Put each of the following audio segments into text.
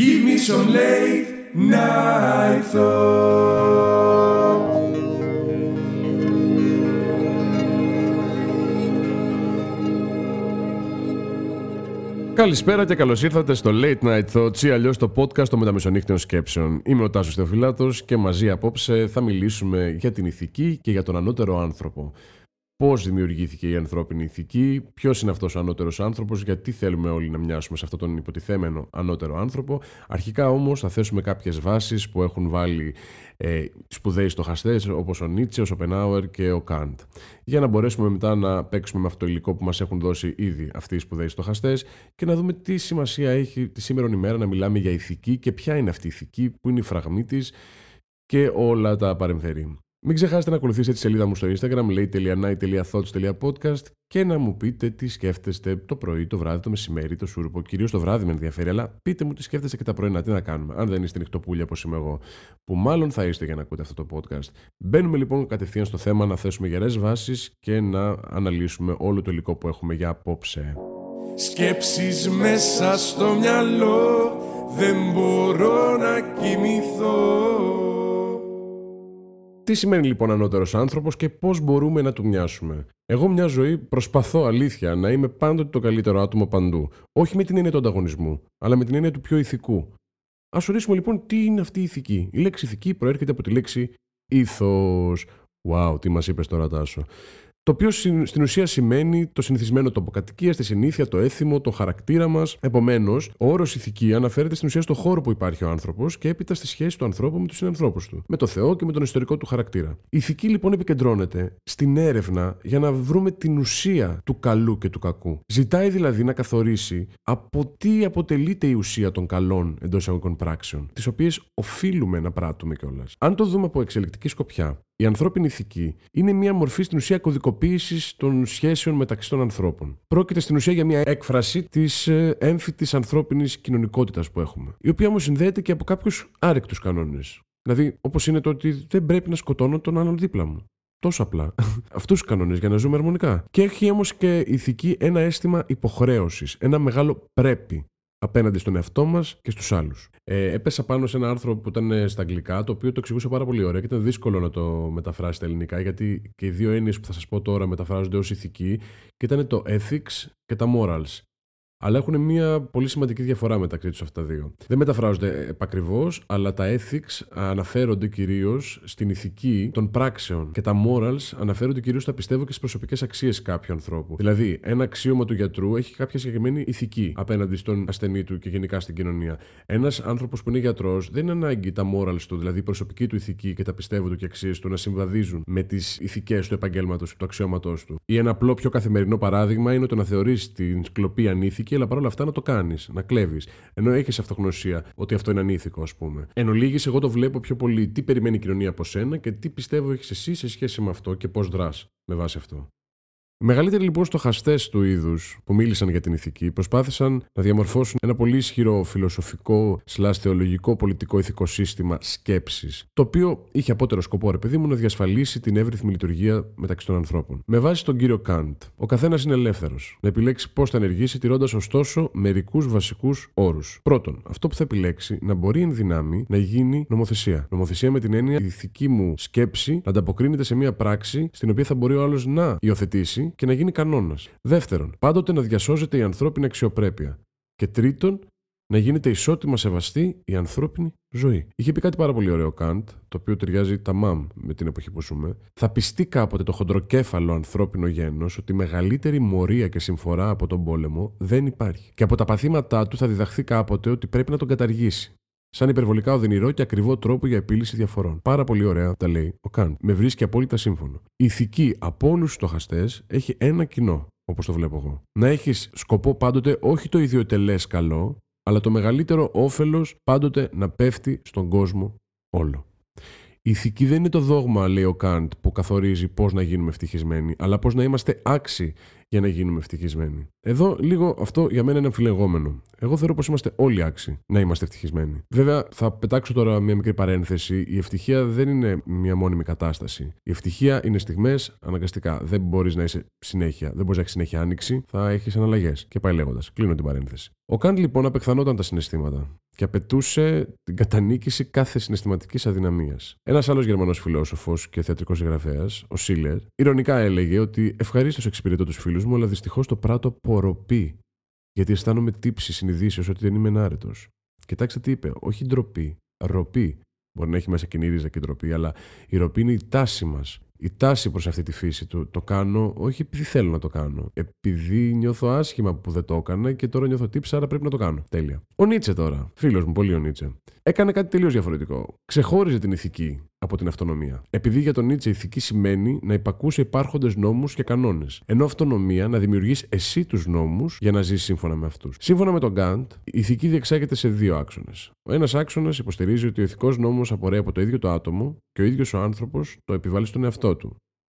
Give me some late night thought. Καλησπέρα και καλώς ήρθατε στο Late Night Thoughts ή αλλιώς το podcast των μεταμεσονύχτιων σκέψεων. Είμαι ο Τάσος Θεοφυλάτο και μαζί απόψε θα μιλήσουμε για την ηθική και για τον ανώτερο άνθρωπο. Πώς δημιουργήθηκε η ανθρώπινη ηθική, ποιος είναι αυτός ο ανώτερος άνθρωπος, γιατί θέλουμε όλοι να μοιάσουμε σε αυτόν τον υποτιθέμενο ανώτερο άνθρωπο. Αρχικά όμως θα θέσουμε κάποιες βάσεις που έχουν βάλει ε, σπουδαίοι στοχαστές όπως ο Νίτσε, ο Σοπενάουερ και ο Καντ. Για να μπορέσουμε μετά να παίξουμε με αυτό το υλικό που μας έχουν δώσει ήδη αυτοί οι σπουδαίοι στοχαστές και να δούμε τι σημασία έχει τη σήμερα ημέρα να μιλάμε για ηθική και ποια είναι αυτή η ηθική, που είναι η φραγμή της και όλα τα παρεμφερή. Μην ξεχάσετε να ακολουθήσετε τη σελίδα μου στο Instagram lay.night.thoughts.podcast και να μου πείτε τι σκέφτεστε το πρωί, το βράδυ, το μεσημέρι, το σούρπο. Κυρίως το βράδυ με ενδιαφέρει, αλλά πείτε μου τι σκέφτεστε και τα πρωινά. Τι να κάνουμε, αν δεν είστε νυχτοπούλια όπως είμαι εγώ, που μάλλον θα είστε για να ακούτε αυτό το podcast. Μπαίνουμε λοιπόν κατευθείαν στο θέμα να θέσουμε γερές βάσεις και να αναλύσουμε όλο το υλικό που έχουμε για απόψε. Σκέψεις μέσα στο μυαλό Δεν μπορώ να κοιμηθώ Τι σημαίνει λοιπόν ανώτερος άνθρωπος και πώς μπορούμε να του μοιάσουμε; Εγώ μια ζωή προσπαθώ αλήθεια να είμαι πάντοτε το καλύτερο άτομο παντού. Όχι με την έννοια του ανταγωνισμού, αλλά με την έννοια του πιο ηθικού. Α ορίσουμε λοιπόν τι είναι αυτή η ηθική. Η λέξη ηθική προέρχεται από τη λέξη ήθος. Wow, τι μας είπες τώρα, Τάσο. Το οποίο στην ουσία σημαίνει το συνηθισμένο τόπο κατοικίας, τη συνήθεια, το έθιμο, το χαρακτήρα μας. Επομένως, ο όρος ηθική αναφέρεται στην ουσία στο χώρο που υπάρχει ο άνθρωπος και έπειτα στη σχέση του ανθρώπου με τους συνανθρώπους του, με το Θεό και με τον ιστορικό του χαρακτήρα. Η ηθική λοιπόν επικεντρώνεται στην έρευνα για να βρούμε την ουσία του καλού και του κακού. Ζητάει δηλαδή να καθορίσει από τι αποτελείται η ουσία των καλών εντός εισαγωγικών πράξεων, τις οποίες οφείλουμε να πράττουμε κιόλας. Αν το δούμε από εξελικτική σκοπιά, η ανθρώπινη ηθική είναι μια μορφή στην ουσία κωδικοποίησης των σχέσεων μεταξύ των ανθρώπων. Πρόκειται στην ουσία για μια έκφραση της ε, έμφυτης ανθρώπινης κοινωνικότητας που έχουμε, η οποία όμως συνδέεται και από κάποιους άρρηκτους κανόνες. Δηλαδή, όπως είναι το ότι δεν πρέπει να σκοτώνω τον άλλον δίπλα μου. Τόσο απλά. Αυτούς τους κανόνες για να ζούμε αρμονικά. Και έχει όμως και η ηθική ένα αίσθημα υποχρέωσης, ένα μεγάλο πρέπει απέναντι στον εαυτό μας και στους άλλους. Ε, έπεσα πάνω σε ένα άρθρο που ήταν ε, στα αγγλικά, το οποίο το εξηγούσε πάρα πολύ ωραία και ήταν δύσκολο να το μεταφράσει στα ελληνικά, γιατί και οι δύο έννοιες που θα σας πω τώρα μεταφράζονται ως ηθική, και ήταν το ethics και τα morals αλλά έχουν μια πολύ σημαντική διαφορά μεταξύ τους αυτά τα δύο. Δεν μεταφράζονται επακριβώς, αλλά τα ethics αναφέρονται κυρίως στην ηθική των πράξεων και τα morals αναφέρονται κυρίως στα πιστεύω και στις προσωπικές αξίες κάποιου ανθρώπου. Δηλαδή, ένα αξίωμα του γιατρού έχει κάποια συγκεκριμένη ηθική απέναντι στον ασθενή του και γενικά στην κοινωνία. Ένας άνθρωπος που είναι γιατρός δεν είναι ανάγκη τα morals του, δηλαδή η προσωπική του ηθική και τα πιστεύω του και αξίες του να συμβαδίζουν με τις ηθικές του επαγγέλματος και του αξιώματός του. Ή ένα απλό πιο καθημερινό παράδειγμα είναι το να θεωρείς την σκλοπή ανήθικη αλλά παρόλα αυτά να το κάνεις, να κλέβεις. Ενώ έχεις αυτογνωσία ότι αυτό είναι ανήθικο, ας πούμε. Εν ολίγης, εγώ το βλέπω πιο πολύ τι περιμένει η κοινωνία από σένα και τι πιστεύω έχεις εσύ σε σχέση με αυτό και πώς δράς με βάση αυτό. Οι μεγαλύτεροι λοιπόν στοχαστέ του είδους που μίλησαν για την ηθική προσπάθησαν να διαμορφώσουν ένα πολύ ισχυρό φιλοσοφικό, σλά θεολογικό, πολιτικό, ηθικό σύστημα σκέψης, το οποίο είχε απότερο σκοπό, ρε παιδί μου, να διασφαλίσει την εύρυθμη λειτουργία μεταξύ των ανθρώπων. Με βάση τον κύριο Καντ, ο καθένας είναι ελεύθερος να επιλέξει πώς θα ενεργήσει, τηρώντας ωστόσο μερικούς βασικούς όρους. Πρώτον, αυτό που θα επιλέξει να μπορεί εν δυνάμει να γίνει νομοθεσία. Νομοθεσία με την έννοια η ηθική μου σκέψη να ανταποκρίνεται σε μια πράξη στην οποία θα μπορεί ο άλλος να υιοθετήσει και να γίνει κανόνας. Δεύτερον, πάντοτε να διασώζεται η ανθρώπινη αξιοπρέπεια. Και τρίτον, να γίνεται ισότιμα σεβαστή η ανθρώπινη ζωή. Είχε πει κάτι πάρα πολύ ωραίο ο Καντ, το οποίο ταιριάζει τα μαμ με την εποχή που ζούμε. Θα πιστεί κάποτε το χοντροκέφαλο ανθρώπινο γένος ότι μεγαλύτερη μορία και συμφορά από τον πόλεμο δεν υπάρχει. Και από τα παθήματά του θα διδαχθεί κάποτε ότι πρέπει να τον καταργήσει σαν υπερβολικά οδυνηρό και ακριβό τρόπο για επίλυση διαφορών. Πάρα πολύ ωραία τα λέει ο Καντ. Με βρίσκει απόλυτα σύμφωνο. Η ηθική από όλους τους στοχαστές έχει ένα κοινό, όπως το βλέπω εγώ. Να έχεις σκοπό πάντοτε όχι το ιδιωτελές καλό, αλλά το μεγαλύτερο όφελος πάντοτε να πέφτει στον κόσμο όλο. Η ηθική δεν είναι το δόγμα, λέει ο Καντ, που καθορίζει πώς να γίνουμε ευτυχισμένοι, αλλά πώς να είμαστε άξιοι για να γίνουμε ευτυχισμένοι. Εδώ λίγο αυτό για μένα είναι αμφιλεγόμενο. Εγώ θεωρώ πως είμαστε όλοι άξιοι να είμαστε ευτυχισμένοι. Βέβαια, θα πετάξω τώρα μια μικρή παρένθεση. Η ευτυχία δεν είναι μια μόνιμη κατάσταση. Η ευτυχία είναι στιγμές αναγκαστικά. Δεν μπορείς να είσαι συνέχεια. Δεν μπορείς να έχεις συνέχεια άνοιξη. Θα έχεις αναλλαγέ. Και πάει λέγοντας. Κλείνω την παρένθεση. Ο Καντ λοιπόν απεχθανόταν τα συναισθήματα. Και απαιτούσε την κατανίκηση κάθε συναισθηματικής αδυναμίας. Ένας άλλος Γερμανός φιλόσοφος και θεατρικός συγγραφέας, ο Σίλερ, ηρωνικά έλεγε ότι ευχαρίστως εξυπηρετώ τους φίλους μου, αλλά δυστυχώς το πράτο ποροπή. Γιατί αισθάνομαι τύψη συνειδήσεως ότι δεν είμαι ενάρετος. Κοιτάξτε τι είπε, όχι ντροπή, ροπή. Μπορεί να έχει μέσα κοινή ρίζα και ντροπή, αλλά η ροπή είναι η τάση μας η τάση προς αυτή τη φύση του. Το κάνω όχι επειδή θέλω να το κάνω. Επειδή νιώθω άσχημα που δεν το έκανα και τώρα νιώθω τύψη, άρα πρέπει να το κάνω. Τέλεια. Ο Νίτσε τώρα, φίλος μου, πολύ ο Νίτσε, έκανε κάτι τελείως διαφορετικό. Ξεχώριζε την ηθική από την αυτονομία. Επειδή για τον Νίτσε ηθική σημαίνει να υπακούσε υπάρχοντες νόμους και κανόνες. Ενώ αυτονομία να δημιουργείς εσύ τους νόμους για να ζήσει σύμφωνα με αυτούς. Σύμφωνα με τον Γκάντ, η ηθική διεξάγεται σε δύο άξονες. Ο ένας άξονας υποστηρίζει ότι ο ηθικός νόμος απορρέει από το ίδιο το άτομο και ο ίδιος ο άνθρωπος το επιβάλλει στον εαυτό του.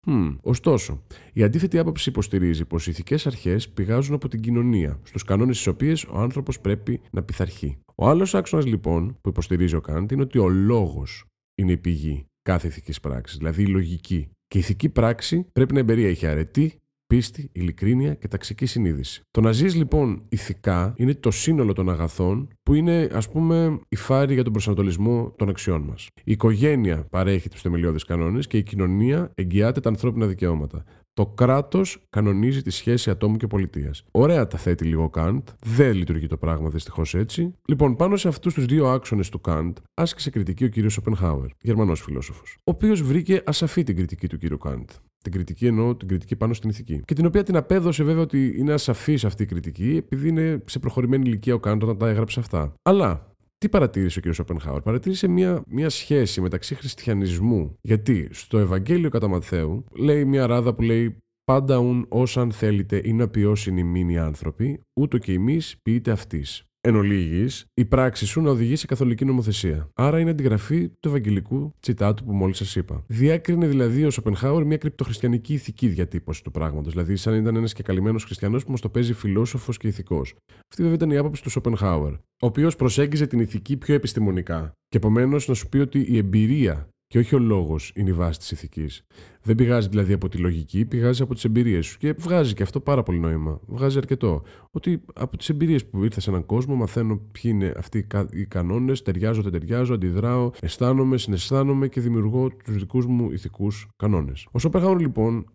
Hmm. Ωστόσο, η αντίθετη άποψη υποστηρίζει πως οι ηθικές αρχές πηγάζουν από την κοινωνία, στους κανόνες στις οποίες ο άνθρωπος πρέπει να πειθαρχεί. Ο άλλος άξονας λοιπόν που υποστηρίζει ο Κάντ είναι ότι ο λόγος είναι η πηγή κάθε ηθικής πράξης, δηλαδή η λογική. Και η ηθική πράξη πρέπει να εμπεριέχει αρετή, πίστη, ειλικρίνεια και ταξική συνείδηση. Το να ζεις λοιπόν ηθικά είναι το σύνολο των αγαθών που είναι ας πούμε η φάρη για τον προσανατολισμό των αξιών μας. Η οικογένεια παρέχει τους θεμελιώδεις κανόνες και η κοινωνία εγγυάται τα ανθρώπινα δικαιώματα. Το κράτος κανονίζει τη σχέση ατόμου και πολιτείας. Ωραία τα θέτει λίγο Καντ. Δεν λειτουργεί το πράγμα δυστυχώς έτσι. Λοιπόν, πάνω σε αυτούς τους δύο άξονες του Καντ άσκησε κριτική ο κύριος Σοπενχάουερ, Γερμανός φιλόσοφος, ο οποίος βρήκε ασαφή την κριτική του κύριου Καντ. Την κριτική εννοώ την κριτική πάνω στην ηθική. Και την οποία την απέδωσε βέβαια ότι είναι ασαφής αυτή η κριτική, επειδή είναι σε προχωρημένη ηλικία ο Καντ όταν τα έγραψε αυτά. Αλλά τι παρατήρησε ο κ. Σοπενχάουρ. Παρατήρησε μια, μια σχέση μεταξύ χριστιανισμού. Γιατί στο Ευαγγέλιο κατά Ματθαίου λέει μια ράδα που λέει Πάντα ουν όσαν θέλετε είναι να ποιώσουν οι μήνυ άνθρωποι, ούτω και εμεί ποιείτε αυτή. Εν ολίγης, η πράξη σου να οδηγεί σε καθολική νομοθεσία. Άρα είναι αντιγραφή του Ευαγγελικού τσιτάτου που μόλις σας είπα. Διέκρινε δηλαδή ο Σοπενχάουρ μια κρυπτοχριστιανική ηθική διατύπωση του πράγματος. Δηλαδή, σαν ήταν ένας και καλυμμένο χριστιανός που μας το παίζει φιλόσοφος και ηθικός. Αυτή βέβαια ήταν η άποψη του Σοπενχάουερ, ο οποίος προσέγγιζε την ηθική πιο επιστημονικά. Και επομένως να σου πει ότι η εμπειρία και όχι ο λόγος είναι η βάση της ηθικής. Δεν πηγάζει δηλαδή από τη λογική, πηγάζει από τις εμπειρίες σου. Και βγάζει και αυτό πάρα πολύ νόημα. Βγάζει αρκετό. Ότι από τις εμπειρίες που ήρθα σε έναν κόσμο, μαθαίνω ποιοι είναι αυτοί οι κανόνες, ταιριάζω, δεν ταιριάζω, αντιδράω, αισθάνομαι, συναισθάνομαι και δημιουργώ τους δικούς μου ηθικούς κανόνες. Ο Σοπεχάουρ λοιπόν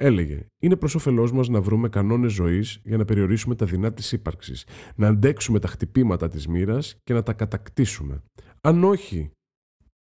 Έλεγε: Είναι προς όφελός μας να βρούμε κανόνες ζωής για να περιορίσουμε τα δεινά της ύπαρξης, να αντέξουμε τα χτυπήματα της μοίρας και να τα κατακτήσουμε. Αν όχι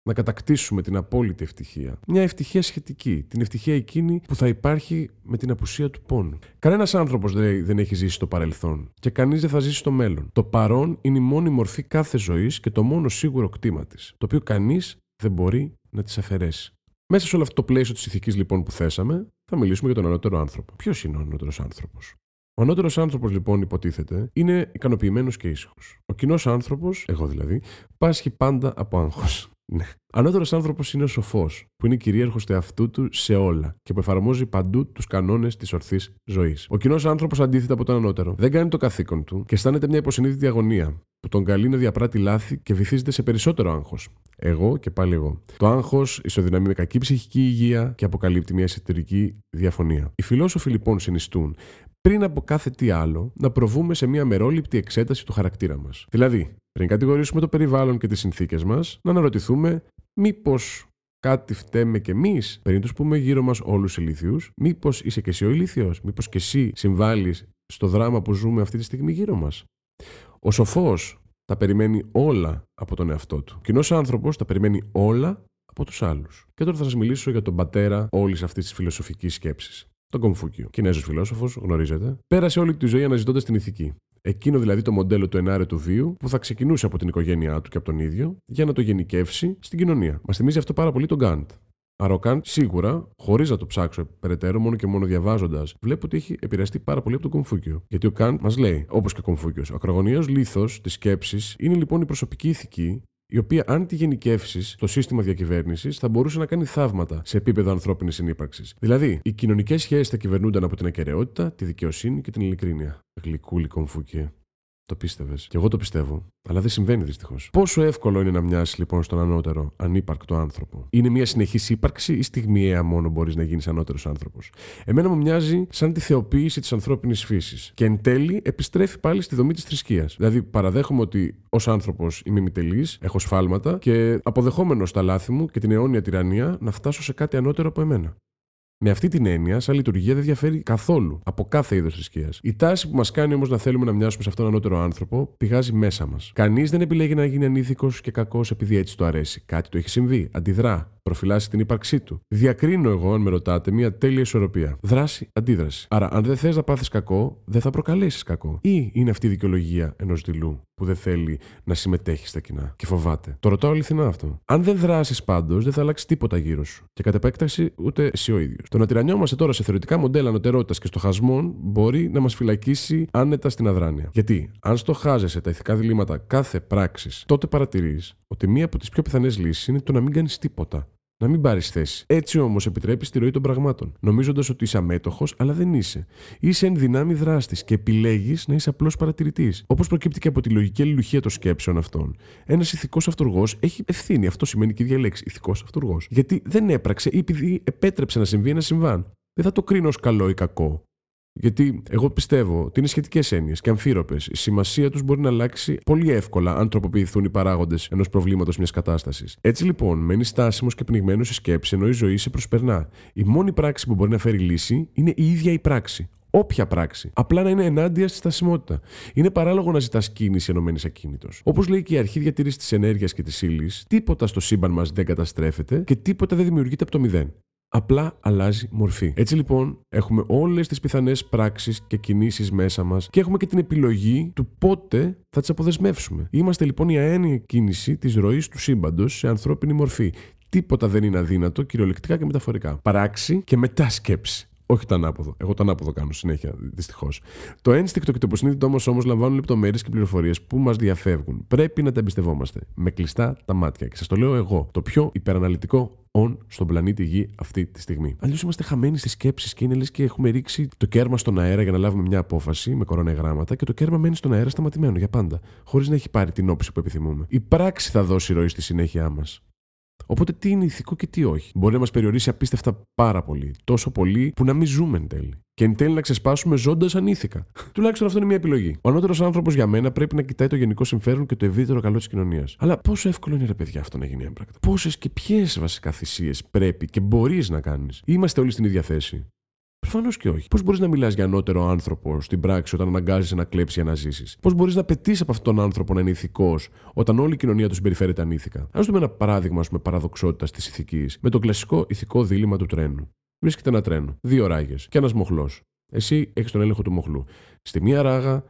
να κατακτήσουμε την απόλυτη ευτυχία. Μια ευτυχία σχετική. Την ευτυχία εκείνη που θα υπάρχει με την απουσία του πόνου. Κανένας άνθρωπος δεν έχει ζήσει στο παρελθόν και κανείς δεν θα ζήσει στο μέλλον. Το παρόν είναι η μόνη μορφή κάθε ζωής και το μόνο σίγουρο κτήμα της, το οποίο κανείς δεν μπορεί να της αφαιρέσει. Μέσα σε όλο αυτό το πλαίσιο της ηθικής λοιπόν που θέσαμε, θα μιλήσουμε για τον ανώτερο άνθρωπο. Ποιος είναι ο ανώτερος άνθρωπος; Ο ανώτερος άνθρωπος, λοιπόν, υποτίθεται, είναι ικανοποιημένος και ήσυχος. Ο κοινός άνθρωπος, εγώ δηλαδή, πάσχει πάντα από άγχος. Ναι. Ανώτερος άνθρωπος είναι ο σοφός, που είναι κυρίαρχος του εαυτού του σε όλα και που εφαρμόζει παντού τους κανόνες της ορθής ζωής. Ο κοινός άνθρωπος, αντίθετα από τον ανώτερο, δεν κάνει το καθήκον του και αισθάνεται μια υποσυνείδητη αγωνία, που τον καλεί να διαπράττει λάθη και βυθίζεται σε περισσότερο άγχος. Εγώ και πάλι εγώ. Το άγχος ισοδυναμεί με κακή ψυχική υγεία και αποκαλύπτει μια εσωτερική διαφωνία. Οι φιλόσοφοι λοιπόν συνιστούν πριν από κάθε τι άλλο, να προβούμε σε μια μερόληπτη εξέταση του χαρακτήρα μας. Δηλαδή, πριν κατηγορήσουμε το περιβάλλον και τις συνθήκες μας, να αναρωτηθούμε μήπως κάτι φταίμε κι εμείς, πριν τους πούμε γύρω μας όλους ηλίθιους, μήπως είσαι και εσύ ο ηλίθιος, μήπως και εσύ συμβάλλεις στο δράμα που ζούμε αυτή τη στιγμή γύρω μας. Ο σοφός τα περιμένει όλα από τον εαυτό του. Ο κοινός άνθρωπος τα περιμένει όλα από τους άλλους. Και τώρα θα σας μιλήσω για τον πατέρα όλης αυτής της φιλοσοφικής σκέψης τον Κομφούκιο. Κινέζος φιλόσοφος, γνωρίζετε. Πέρασε όλη τη ζωή αναζητώντας την ηθική. Εκείνο δηλαδή το μοντέλο του ενάρετου βίου που θα ξεκινούσε από την οικογένειά του και από τον ίδιο για να το γενικεύσει στην κοινωνία. Μας θυμίζει αυτό πάρα πολύ τον Γκάντ. Άρα ο Καντ σίγουρα, χωρίς να το ψάξω περαιτέρω, μόνο και μόνο διαβάζοντας, βλέπω ότι έχει επηρεαστεί πάρα πολύ από τον Κομφούκιο. Γιατί ο Καντ μας λέει, όπως και ο Κομφούκιος, ο ακρογωνιαίος λήθο της σκέψης είναι λοιπόν η προσωπική ηθική η οποία, αν τη γενικεύσεις στο σύστημα διακυβέρνησης, θα μπορούσε να κάνει θαύματα σε επίπεδο ανθρώπινης συνύπαρξης. Δηλαδή, οι κοινωνικές σχέσεις θα κυβερνούνταν από την ακαιρεότητα, τη δικαιοσύνη και την ειλικρίνεια. Γλυκούλη κομφούκε. Το πίστευες. Και εγώ το πιστεύω. Αλλά δεν συμβαίνει δυστυχώς. Πόσο εύκολο είναι να μοιάσεις λοιπόν στον ανώτερο, ανύπαρκτο άνθρωπο; Είναι μια συνεχής ύπαρξη ή στιγμιαία μόνο μπορείς να γίνεις ανώτερος άνθρωπος; Εμένα μου μοιάζει σαν τη θεοποίηση της ανθρώπινης φύσης. Και εν τέλει επιστρέφει πάλι στη δομή της θρησκείας. Δηλαδή παραδέχομαι ότι ως άνθρωπος είμαι μητελή, έχω σφάλματα και αποδεχόμενος τα λάθη μου και την αιώνια τυραννία να φτάσω σε κάτι ανώτερο από εμένα. Με αυτή την έννοια, σαν λειτουργία δεν διαφέρει καθόλου από κάθε είδος θρησκείας. Η τάση που μας κάνει όμως να θέλουμε να μοιάσουμε σε αυτόν τον ανώτερο άνθρωπο πηγάζει μέσα μας. Κανείς δεν επιλέγει να γίνει ανήθικος και κακός επειδή έτσι το αρέσει. Κάτι του έχει συμβεί. Αντιδρά προφυλάσσει την ύπαρξή του. Διακρίνω εγώ, αν με ρωτάτε, μια τέλεια ισορροπία. Δράση, αντίδραση. Άρα, αν δεν θες να πάθεις κακό, δεν θα προκαλέσεις κακό. Ή είναι αυτή η δικαιολογία ενός δειλού που δεν θέλει να συμμετέχει στα κοινά και φοβάται. Το ρωτάω αληθινά αυτό. Αν δεν δράσεις πάντως, δεν θα αλλάξει τίποτα γύρω σου. Και κατ' επέκταση, ούτε εσύ ο ίδιος. Το να τυραννιόμαστε τώρα σε θεωρητικά μοντέλα ανωτερότητας και στοχασμών μπορεί να μας φυλακίσει άνετα στην αδράνεια. Γιατί, αν στοχάζεσαι τα ηθικά διλήμματα κάθε πράξης, τότε παρατηρείς ότι μία από τις πιο πιθανές λύσεις είναι το να μην κάνεις τίποτα να μην πάρεις θέση. Έτσι όμως επιτρέπεις τη ροή των πραγμάτων, νομίζοντας ότι είσαι αμέτωχος, αλλά δεν είσαι. Είσαι εν δυνάμει δράστης και επιλέγεις να είσαι απλός παρατηρητής. Όπως προκύπτει και από τη λογική αλληλουχία των σκέψεων αυτών. Ένας ηθικός αυτούργος έχει ευθύνη. Αυτό σημαίνει και η διαλέξη. Ηθικός αυτούργος. Γιατί δεν έπραξε ή επειδή επέτρεψε να συμβεί ένα συμβάν. Δεν θα το κρίνω ως καλό ή κακό. Γιατί εγώ πιστεύω ότι είναι σχετικές έννοιες και αμφίροπες. Η σημασία τους μπορεί να αλλάξει πολύ εύκολα αν τροποποιηθούν οι παράγοντες ενός προβλήματος μιας κατάστασης. Έτσι λοιπόν, μένεις στάσιμος και πνιγμένος σε σκέψη ενώ η ζωή σε προσπερνά. Η μόνη πράξη που μπορεί να φέρει λύση είναι η ίδια η πράξη. Όποια πράξη. Απλά να είναι ενάντια στη στασιμότητα. Είναι παράλογο να ζητάς κίνηση ενωμένης ακίνητος. Όπως λέει και η αρχή διατήρηση της ενέργειας και της ύλης, τίποτα στο σύμπαν μας δεν καταστρέφεται και τίποτα δεν δημιουργείται από το μηδέν απλά αλλάζει μορφή. Έτσι λοιπόν, έχουμε όλες τις πιθανές πράξεις και κινήσεις μέσα μας και έχουμε και την επιλογή του πότε θα τις αποδεσμεύσουμε. Είμαστε λοιπόν η αένια κίνηση της ροής του σύμπαντος σε ανθρώπινη μορφή. Τίποτα δεν είναι αδύνατο, κυριολεκτικά και μεταφορικά. Πράξη και μετά σκέψη. Όχι το ανάποδο. Εγώ το ανάποδο κάνω συνέχεια, δυστυχώς. Το ένστικτο και το υποσυνείδητο όμως όμως λαμβάνουν λεπτομέρειες και πληροφορίες που μας διαφεύγουν. Πρέπει να τα εμπιστευόμαστε. Με κλειστά τα μάτια. Και σας το λέω εγώ. Το πιο υπεραναλυτικό on στον πλανήτη Γη αυτή τη στιγμή. Αλλιώς είμαστε χαμένοι στις σκέψεις και είναι λες και έχουμε ρίξει το κέρμα στον αέρα για να λάβουμε μια απόφαση με κορονεγράμματα και το κέρμα μένει στον αέρα σταματημένο για πάντα, χωρίς να έχει πάρει την όψη που επιθυμούμε. Η πράξη θα δώσει ροή στη συνέχεια μας. Οπότε τι είναι ηθικό και τι όχι. Μπορεί να μας περιορίσει απίστευτα πάρα πολύ. Τόσο πολύ που να μην ζούμε εν τέλει. Και εν τέλει να ξεσπάσουμε ζώντας ανήθικα. Τουλάχιστον αυτό είναι μια επιλογή. Ο ανώτερος άνθρωπος για μένα πρέπει να κοιτάει το γενικό συμφέρον και το ευρύτερο καλό της κοινωνίας. Αλλά πόσο εύκολο είναι, ρε παιδιά, αυτό να γίνει έμπρακτα. Πόσες και ποιες βασικά θυσίες πρέπει και μπορείς να κάνεις; Είμαστε όλοι στην ίδια θέση. Προφανώς και όχι. Πώς μπορείς να μιλάς για ανώτερο άνθρωπο στην πράξη όταν αναγκάζεσαι να κλέψεις για να ζήσεις; Πώς μπορείς να πετύσει από αυτόν τον άνθρωπο να είναι ηθικός όταν όλη η κοινωνία του συμπεριφέρεται ανήθικα; Α δούμε ένα παράδειγμα με παραδοξότητας της ηθικής με το κλασικό ηθικό δίλημα του τρένου. Βρίσκεται ένα τρένο, δύο ράγες και ένας μοχλός. Εσύ έχεις τον έλεγχο του μοχλού. Στη μία ράγα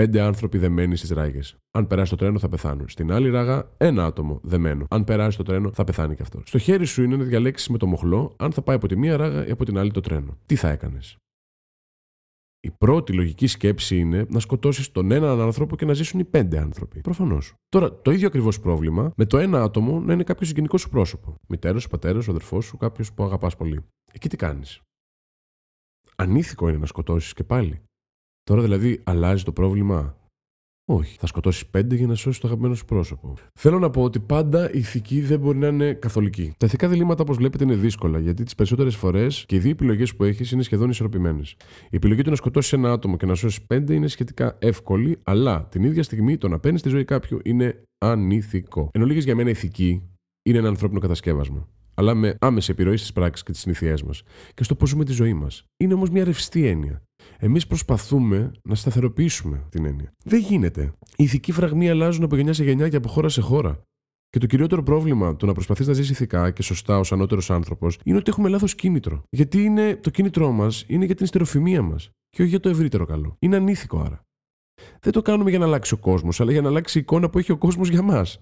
Πέντε άνθρωποι δεμένοι στις ράγες. Αν περάσει το τρένο, θα πεθάνουν. Στην άλλη ράγα, ένα άτομο δεμένο. Αν περάσει το τρένο, θα πεθάνει και αυτός. Στο χέρι σου είναι να διαλέξεις με το μοχλό αν θα πάει από τη μία ράγα ή από την άλλη το τρένο. Τι θα έκανες; Η πρώτη λογική σκέψη είναι να σκοτώσεις τον έναν άνθρωπο και να ζήσουν οι πέντε άνθρωποι. Προφανώς. Τώρα, το ίδιο ακριβώς πρόβλημα με το ένα άτομο να είναι κάποιος συγγενικός σου πρόσωπο. Μητέρας, πατέρας, ο αδερφός σου, κάποιος που αγαπάς πολύ. Εκεί τι κάνεις; Ανήθικο είναι να σκοτώσεις και πάλι. Τώρα δηλαδή αλλάζει το πρόβλημα; Όχι. Θα σκοτώσεις πέντε για να σώσεις το αγαπημένο σου πρόσωπο. Θέλω να πω ότι πάντα η ηθική δεν μπορεί να είναι καθολική. Τα ηθικά διλήμματα, όπως βλέπετε, είναι δύσκολα γιατί τις περισσότερες φορές και οι δύο επιλογές που έχεις είναι σχεδόν ισορροπημένες. Η επιλογή του να σκοτώσεις ένα άτομο και να σώσεις πέντε είναι σχετικά εύκολη, αλλά την ίδια στιγμή το να παίρνεις τη ζωή κάποιου είναι ανήθικο. Εν ολίγε για μένα ηθική είναι ένα ανθρώπινο κατασκεύασμα αλλά με άμεση επιρροή στις πράξεις και τις συνήθειές μας και στο πώς ζούμε τη ζωή μας. Είναι όμως μια ρευστή έννοια. Εμείς προσπαθούμε να σταθεροποιήσουμε την έννοια. Δεν γίνεται. Οι ηθικοί φραγμοί αλλάζουν από γενιά σε γενιά και από χώρα σε χώρα. Και το κυριότερο πρόβλημα του να προσπαθείς να ζήσει ηθικά και σωστά ως ανώτερος άνθρωπος είναι ότι έχουμε λάθος κίνητρο. Γιατί είναι, το κίνητρό μας είναι για την ιστεροφημία μας και όχι για το ευρύτερο καλό. Είναι ανήθικο άρα. Δεν το κάνουμε για να αλλάξει ο κόσμος, αλλά για να αλλάξει η εικόνα που έχει ο κόσμος για μας.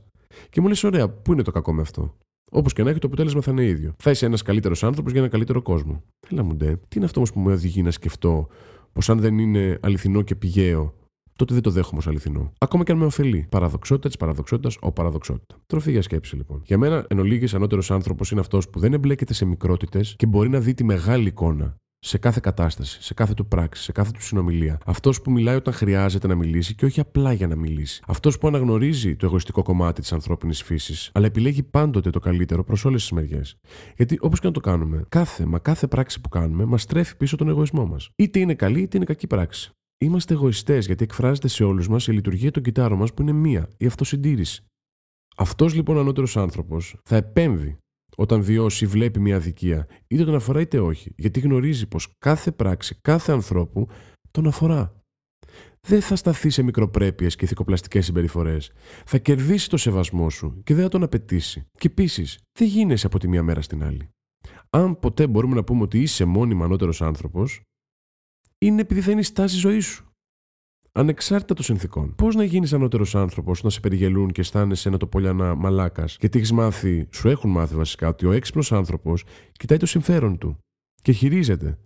Και μου λες, ωραία, πού είναι το κακό με αυτό; Όπως και να έχει, το αποτέλεσμα θα είναι ίδιο. Θα είσαι ένας καλύτερος άνθρωπος για ένα καλύτερο κόσμο. Έλα μου ντε, τι είναι αυτό όμως που με οδηγεί να σκεφτώ πως αν δεν είναι αληθινό και πηγαίο, τότε δεν το δέχομαι ως αληθινό. Ακόμα και αν με ωφελεί. Παραδοξότητα της παραδοξότητας, ο παραδοξότητα. Τροφή για σκέψη λοιπόν. Για μένα, εν ολίγης, ανώτερος άνθρωπος είναι αυτός που δεν εμπλέκεται σε μικρότητες και μπορεί να δει τη μεγάλη εικόνα σε κάθε κατάσταση, σε κάθε του πράξη, σε κάθε του συνομιλία. Αυτός που μιλάει όταν χρειάζεται να μιλήσει και όχι απλά για να μιλήσει. Αυτός που αναγνωρίζει το εγωιστικό κομμάτι της ανθρώπινης φύσης, αλλά επιλέγει πάντοτε το καλύτερο προς όλες τις μεριές. Γιατί όπως και να το κάνουμε, κάθε μα κάθε πράξη που κάνουμε μας τρέφει πίσω τον εγωισμό μας. Είτε είναι καλή είτε είναι κακή πράξη. Είμαστε εγωιστές γιατί εκφράζεται σε όλους μας η λειτουργία των κυτάρων μας που είναι μία, η αυτοσυντήρηση. Αυτός λοιπόν ανώτερος άνθρωπος θα επέμβει όταν βιώσει ή βλέπει μια αδικία, είτε τον αφορά είτε όχι, γιατί γνωρίζει πως κάθε πράξη, κάθε ανθρώπου τον αφορά. Δεν θα σταθεί σε μικροπρέπειες και ηθικοπλαστικέ συμπεριφορές. Θα κερδίσει το σεβασμό σου και δεν θα τον απαιτήσει. Και επίσης, δεν γίνεσαι από τη μία μέρα στην άλλη. Αν ποτέ μπορούμε να πούμε ότι είσαι μόνιμα ανώτερος άνθρωπος, είναι επειδή θα είναι η στάση ζωής σου ανεξάρτητα των συνθήκων. Πώς να γίνεις ανώτερος άνθρωπος, να σε περιγελούν και αισθάνεσαι ένα το πολιανά μαλάκας, γιατί έχεις μάθει, σου έχουν μάθει βασικά, ότι ο έξυπνος άνθρωπος κοιτάει το συμφέρον του και χειρίζεται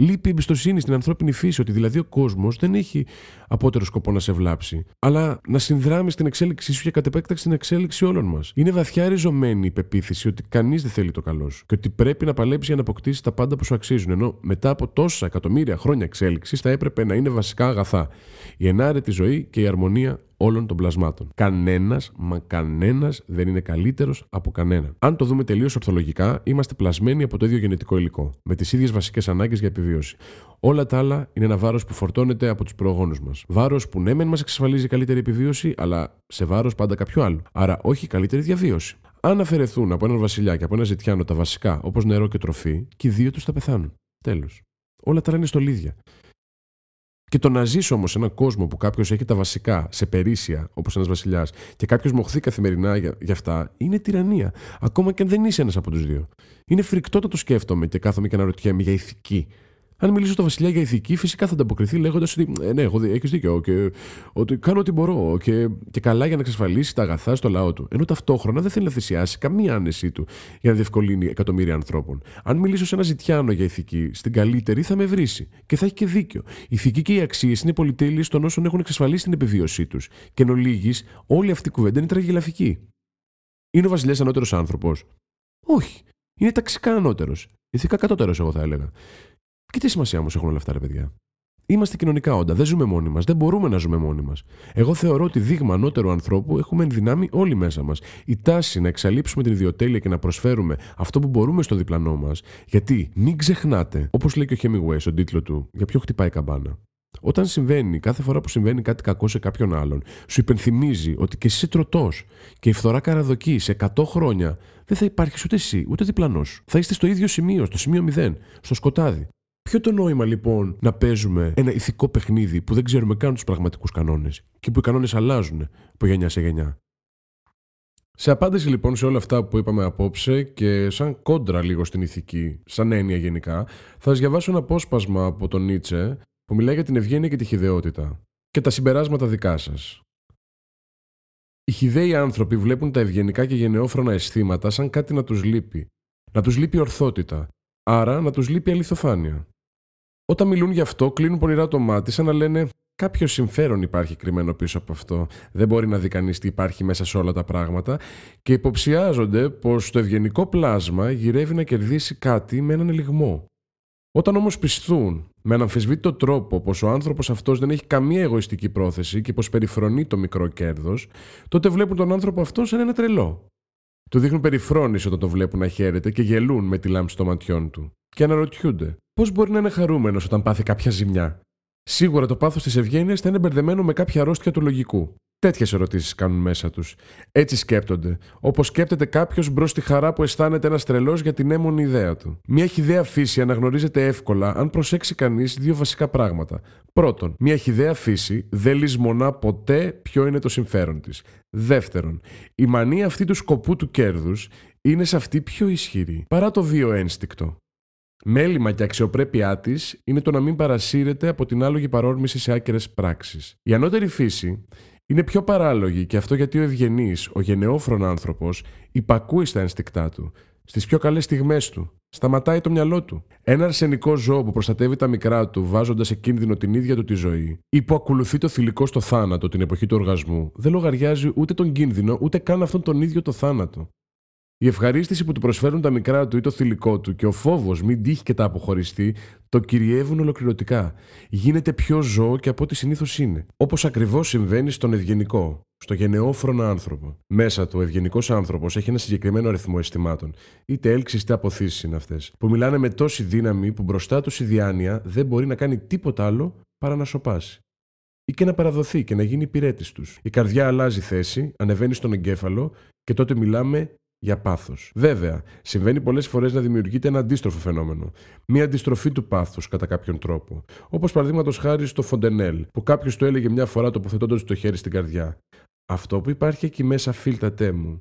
Λείπει εμπιστοσύνη στην ανθρώπινη φύση, ότι δηλαδή ο κόσμος δεν έχει απότερο σκοπό να σε βλάψει, αλλά να συνδράμει στην εξέλιξή σου και κατ' επέκταξη στην εξέλιξη όλων μας. Είναι βαθιά ριζωμένη η πεποίθηση ότι κανείς δεν θέλει το καλό σου και ότι πρέπει να παλέψει για να αποκτήσεις τα πάντα που σου αξίζουν, ενώ μετά από τόσα εκατομμύρια χρόνια εξέλιξης θα έπρεπε να είναι βασικά αγαθά. Η ενάρετη ζωή και η αρμονία όλων των πλασμάτων. Κανένας, μα κανένας δεν είναι καλύτερος από κανέναν. Αν το δούμε τελείως ορθολογικά, είμαστε πλασμένοι από το ίδιο γενετικό υλικό, με τις ίδιες βασικές ανάγκες για επιβίωση. Όλα τα άλλα είναι ένα βάρος που φορτώνεται από τους προγόνους μας. Βάρος που ναι, μεν μας εξασφαλίζει καλύτερη επιβίωση, αλλά σε βάρος πάντα κάποιου άλλου. Άρα όχι καλύτερη διαβίωση. Αν αφαιρεθούν από έναν βασιλιά και από ένα ζητιάνο τα βασικά, όπως νερό και τροφή, και οι δύο τους θα πεθάνουν. Τέλος. Όλα τα είναι στολίδια. Και το να ζεις όμως σε έναν κόσμο που κάποιος έχει τα βασικά σε περίσσια, όπως ένας βασιλιάς, και κάποιος μοχθεί καθημερινά για, για, αυτά, είναι τυραννία. Ακόμα και αν δεν είσαι ένας από τους δύο. Είναι φρικτό το σκέφτομαι και κάθομαι και αναρωτιέμαι για ηθική. Αν μιλήσω στο Βασιλιά για ηθική, φυσικά θα ανταποκριθεί λέγοντας ότι ε, ναι, έχεις δίκιο και ότι κάνω ό,τι μπορώ και, και καλά για να εξασφαλίσει τα αγαθά στο λαό του. Ενώ ταυτόχρονα δεν θέλει να θυσιάσει καμία άνεσή του για να διευκολύνει εκατομμύρια ανθρώπων. Αν μιλήσω σε ένα ζητιάνο για ηθική, στην καλύτερη θα με βρήσει και θα έχει και δίκιο. Η ηθική και οι αξίες είναι πολυτέλειες των όσων έχουν εξασφαλίσει την επιβίωσή τους. Και εν ολίγης, όλη αυτή η κουβέντα είναι τραγελαφική. Είναι ο Βασιλιάς ανώτερος άνθρωπος; Όχι. Είναι ταξικά ανώτερος. Ηθικά κατώτερος, εγώ θα έλεγα. Και τι σημασία όμως έχουν όλα αυτά, ρε παιδιά; Είμαστε κοινωνικά όντα. Δεν ζούμε μόνοι μας. Δεν μπορούμε να ζούμε μόνοι μας. Εγώ θεωρώ ότι δείγμα ανώτερου ανθρώπου έχουμε ενδυνάμει όλοι μέσα μας. Η τάση να εξαλείψουμε την ιδιοτέλεια και να προσφέρουμε αυτό που μπορούμε στο διπλανό μας. Γιατί μην ξεχνάτε, όπως λέει και ο Hemingway στον τίτλο του, για ποιο χτυπάει η καμπάνα. Όταν συμβαίνει, κάθε φορά που συμβαίνει κάτι κακό σε κάποιον άλλον, σου υπενθυμίζει ότι και εσύ τροτός και η φθορά καραδοκεί σε 100 χρόνια δεν θα υπάρχει ούτε εσύ ούτε διπλανός. Θα είστε στο ίδιο σημείο, στο σημείο 0, στο σκοτάδι. Ποιο το νόημα λοιπόν να παίζουμε ένα ηθικό παιχνίδι που δεν ξέρουμε καν τους πραγματικούς κανόνες και που οι κανόνες αλλάζουν από γενιά σε γενιά; Σε απάντηση λοιπόν σε όλα αυτά που είπαμε απόψε και σαν κόντρα λίγο στην ηθική, σαν έννοια γενικά, θα σας διαβάσω ένα απόσπασμα από τον Νίτσε που μιλάει για την ευγένεια και τη χιδεότητα και τα συμπεράσματα δικά σας. Οι χιδαίοι άνθρωποι βλέπουν τα ευγενικά και γενναιόφρονα αισθήματα σαν κάτι να τους λείπει. Να τους λείπει ορθότητα, άρα να τους λείπει αληθοφάνεια. Όταν μιλούν γι' αυτό, κλείνουν πονηρά το μάτι, σαν να λένε Κάποιο συμφέρον υπάρχει κρυμμένο πίσω από αυτό. Δεν μπορεί να δει κανείς τι υπάρχει μέσα σε όλα τα πράγματα και υποψιάζονται πως το ευγενικό πλάσμα γυρεύει να κερδίσει κάτι με έναν ελιγμό. Όταν όμως πιστούν με αναμφισβήτητο τρόπο πως ο άνθρωπος αυτός δεν έχει καμία εγωιστική πρόθεση και πως περιφρονεί το μικρό κέρδος, τότε βλέπουν τον άνθρωπο αυτό σαν ένα τρελό. Του δείχνουν περιφρόνηση όταν το βλέπουν να χαίρεται και γελούν με τη λάμψη των ματιών του. Και αναρωτιούνται, πώς μπορεί να είναι χαρούμενος όταν πάθει κάποια ζημιά; Σίγουρα το πάθος της ευγένειας θα είναι μπερδεμένο με κάποια αρρώστια του λογικού. Τέτοιες ερωτήσεις κάνουν μέσα τους. Έτσι σκέπτονται, όπως σκέπτεται κάποιος μπρος στη χαρά που αισθάνεται ένας τρελός για την έμονη ιδέα του. Μια χιδέα φύση αναγνωρίζεται εύκολα αν προσέξει κανείς δύο βασικά πράγματα. Πρώτον, μια χιδέα φύση δεν λησμονά ποτέ ποιο είναι το συμφέρον της. Δεύτερον, η μανία αυτή του σκοπού του κέρδους είναι σε αυτή πιο ισχυρή παρά το βίο ένστικτο. Μέλημα και αξιοπρέπειά της είναι το να μην παρασύρεται από την άλογη παρόρμηση σε άκερε πράξεις. Η ανώτερη φύση είναι πιο παράλογη και αυτό γιατί ο ευγενής, ο γενναιόφρον άνθρωπος, υπακούει στα ένστικτά του, στις πιο καλές στιγμές του. Σταματάει το μυαλό του. Ένα αρσενικό ζώο που προστατεύει τα μικρά του, βάζοντας σε κίνδυνο την ίδια του τη ζωή, ή που ακολουθεί το θηλυκό στο θάνατο την εποχή του οργασμού, δεν λογαριάζει ούτε τον κίνδυνο, ούτε καν αυτόν τον ίδιο το θάνατο. Η ευχαρίστηση που του προσφέρουν τα μικρά του ή το θηλυκό του και ο φόβος μην τύχει και τα αποχωριστεί, το κυριεύουν ολοκληρωτικά. Γίνεται πιο ζώο και από ό,τι συνήθως είναι. Όπως ακριβώς συμβαίνει στον ευγενικό, στο γενναιόφρονο άνθρωπο. Μέσα του, ο ευγενικός άνθρωπος έχει ένα συγκεκριμένο αριθμό αισθημάτων, είτε έλξεις είτε αποθήσεις είναι αυτές, που μιλάνε με τόση δύναμη που μπροστά τους η διάνοια δεν μπορεί να κάνει τίποτα άλλο παρά να σοπάσει ή και να παραδοθεί και να γίνει υπηρέτης τους. Η καρδιά αλλάζει θέση, ανεβαίνει στον εγκέφαλο και τότε μιλάμε για πάθος. Βέβαια, συμβαίνει πολλές φορές να δημιουργείται ένα αντίστροφο φαινόμενο. Μία αντιστροφή του πάθους κατά κάποιον τρόπο. Όπως παραδείγματος χάρη στο Φοντενέλ, που κάποιος το έλεγε μια φορά τοποθετώντας το χέρι στην καρδιά. Αυτό που υπάρχει εκεί μέσα, φίλτα μου,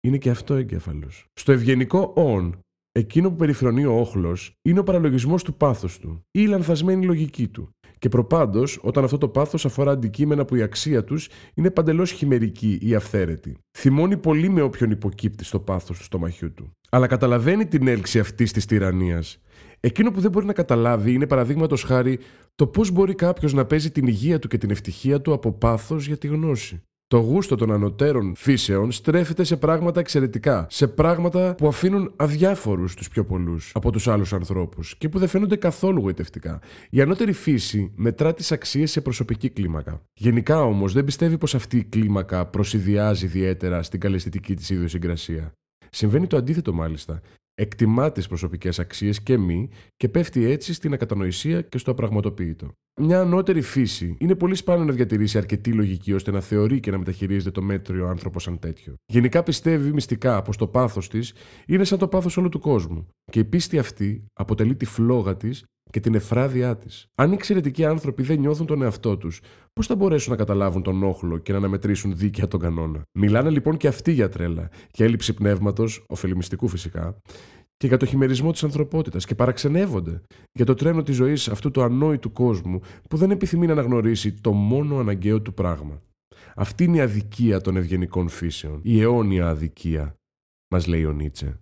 είναι και αυτό εγκέφαλος. Στο ευγενικό «ον» Εκείνο που περιφρονεί ο όχλος είναι ο παραλογισμός του πάθου του ή η λανθασμένη λογική του. Και προπάντως, όταν αυτό το πάθος αφορά αντικείμενα που η αξία τους είναι παντελώς χειμερική ή αυθαίρετη. Θυμώνει πολύ με όποιον υποκύπτει στο πάθος του στομαχιού του. Αλλά καταλαβαίνει την έλξη αυτής της τυραννίας. Εκείνο που δεν μπορεί να καταλάβει είναι παραδείγματος χάρη το πώς μπορεί κάποιος να παίζει την υγεία του και την ευτυχία του από πάθος για τη γνώση. Το γούστο των ανωτέρων φύσεων στρέφεται σε πράγματα εξαιρετικά, σε πράγματα που αφήνουν αδιάφορους τους πιο πολλούς από τους άλλους ανθρώπους και που δεν φαίνονται καθόλου γοητευτικά. Η ανώτερη φύση μετρά τις αξίες σε προσωπική κλίμακα. Γενικά όμως δεν πιστεύει πως αυτή η κλίμακα προσυδειάζει ιδιαίτερα στην καλλιστική της ιδιοσυγκρασία. Συμβαίνει το αντίθετο μάλιστα εκτιμά τις προσωπικές αξίες και μη και πέφτει έτσι στην ακατανοησία και στο απραγματοποιητό. Μια ανώτερη φύση είναι πολύ σπάνιο να διατηρήσει αρκετή λογική ώστε να θεωρεί και να μεταχειρίζεται το μέτριο άνθρωπο σαν τέτοιο. Γενικά πιστεύει μυστικά πως το πάθος της είναι σαν το πάθος όλου του κόσμου και η πίστη αυτή αποτελεί τη φλόγα της και την εφράδειά της. Αν οι εξαιρετικοί άνθρωποι δεν νιώθουν τον εαυτό τους, πώς θα μπορέσουν να καταλάβουν τον όχλο και να αναμετρήσουν δίκαια τον κανόνα; Μιλάνε λοιπόν και αυτοί για τρέλα, για έλλειψη πνεύματος, ωφελημιστικού φυσικά, και για το χειμερισμό της ανθρωπότητας και παραξενεύονται για το τρένο της ζωής αυτού του ανόητου κόσμου που δεν επιθυμεί να αναγνωρίσει το μόνο αναγκαίο του πράγμα. Αυτή είναι η αδικία των ευγενικών φύσεων, η αιώνια αδικία, μας λέει ο Νίτσε.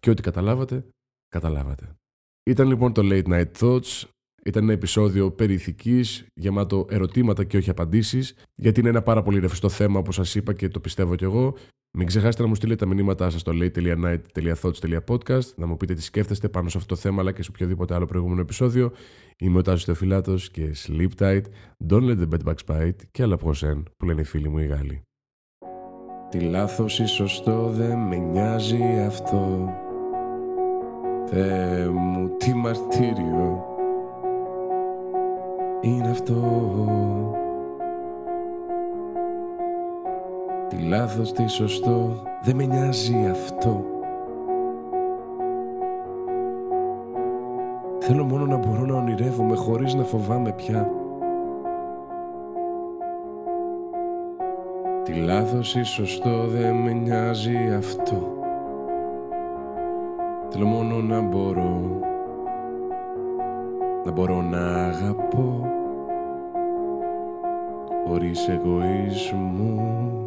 Και ό,τι καταλάβατε, καταλάβατε. Ήταν λοιπόν το Late Night Thoughts. Ήταν ένα επεισόδιο περί γεμάτο ερωτήματα και όχι απαντήσεις, γιατί είναι ένα πάρα πολύ ρευστό θέμα, όπως σας είπα και το πιστεύω κι εγώ. Μην ξεχάσετε να μου στείλετε τα μηνύματά σας στο late.night.thoughts.podcast, να μου πείτε τι σκέφτεστε πάνω σε αυτό το θέμα, αλλά και σε οποιοδήποτε άλλο προηγούμενο επεισόδιο. Είμαι ο Τάσος Θεοφυλάτος και sleep tight, don't let the bed bugs bite και άλλα προσέν που λένε οι φίλοι μου οι Γάλλοι. Τι λάθος ή σωστό δεν με νοιάζει αυτό Θεέ μου τι μαρτύριο είναι αυτό. Τι λάθος, τι σωστό δεν με νοιάζει αυτό. Θέλω μόνο να μπορώ να ονειρεύομαι χωρίς να φοβάμαι πια. Τι λάθος ή σωστό δεν με νοιάζει αυτό Θέλω μόνο να μπορώ. Να μπορώ να αγαπώ. Χωρίς εγωισμό